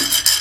you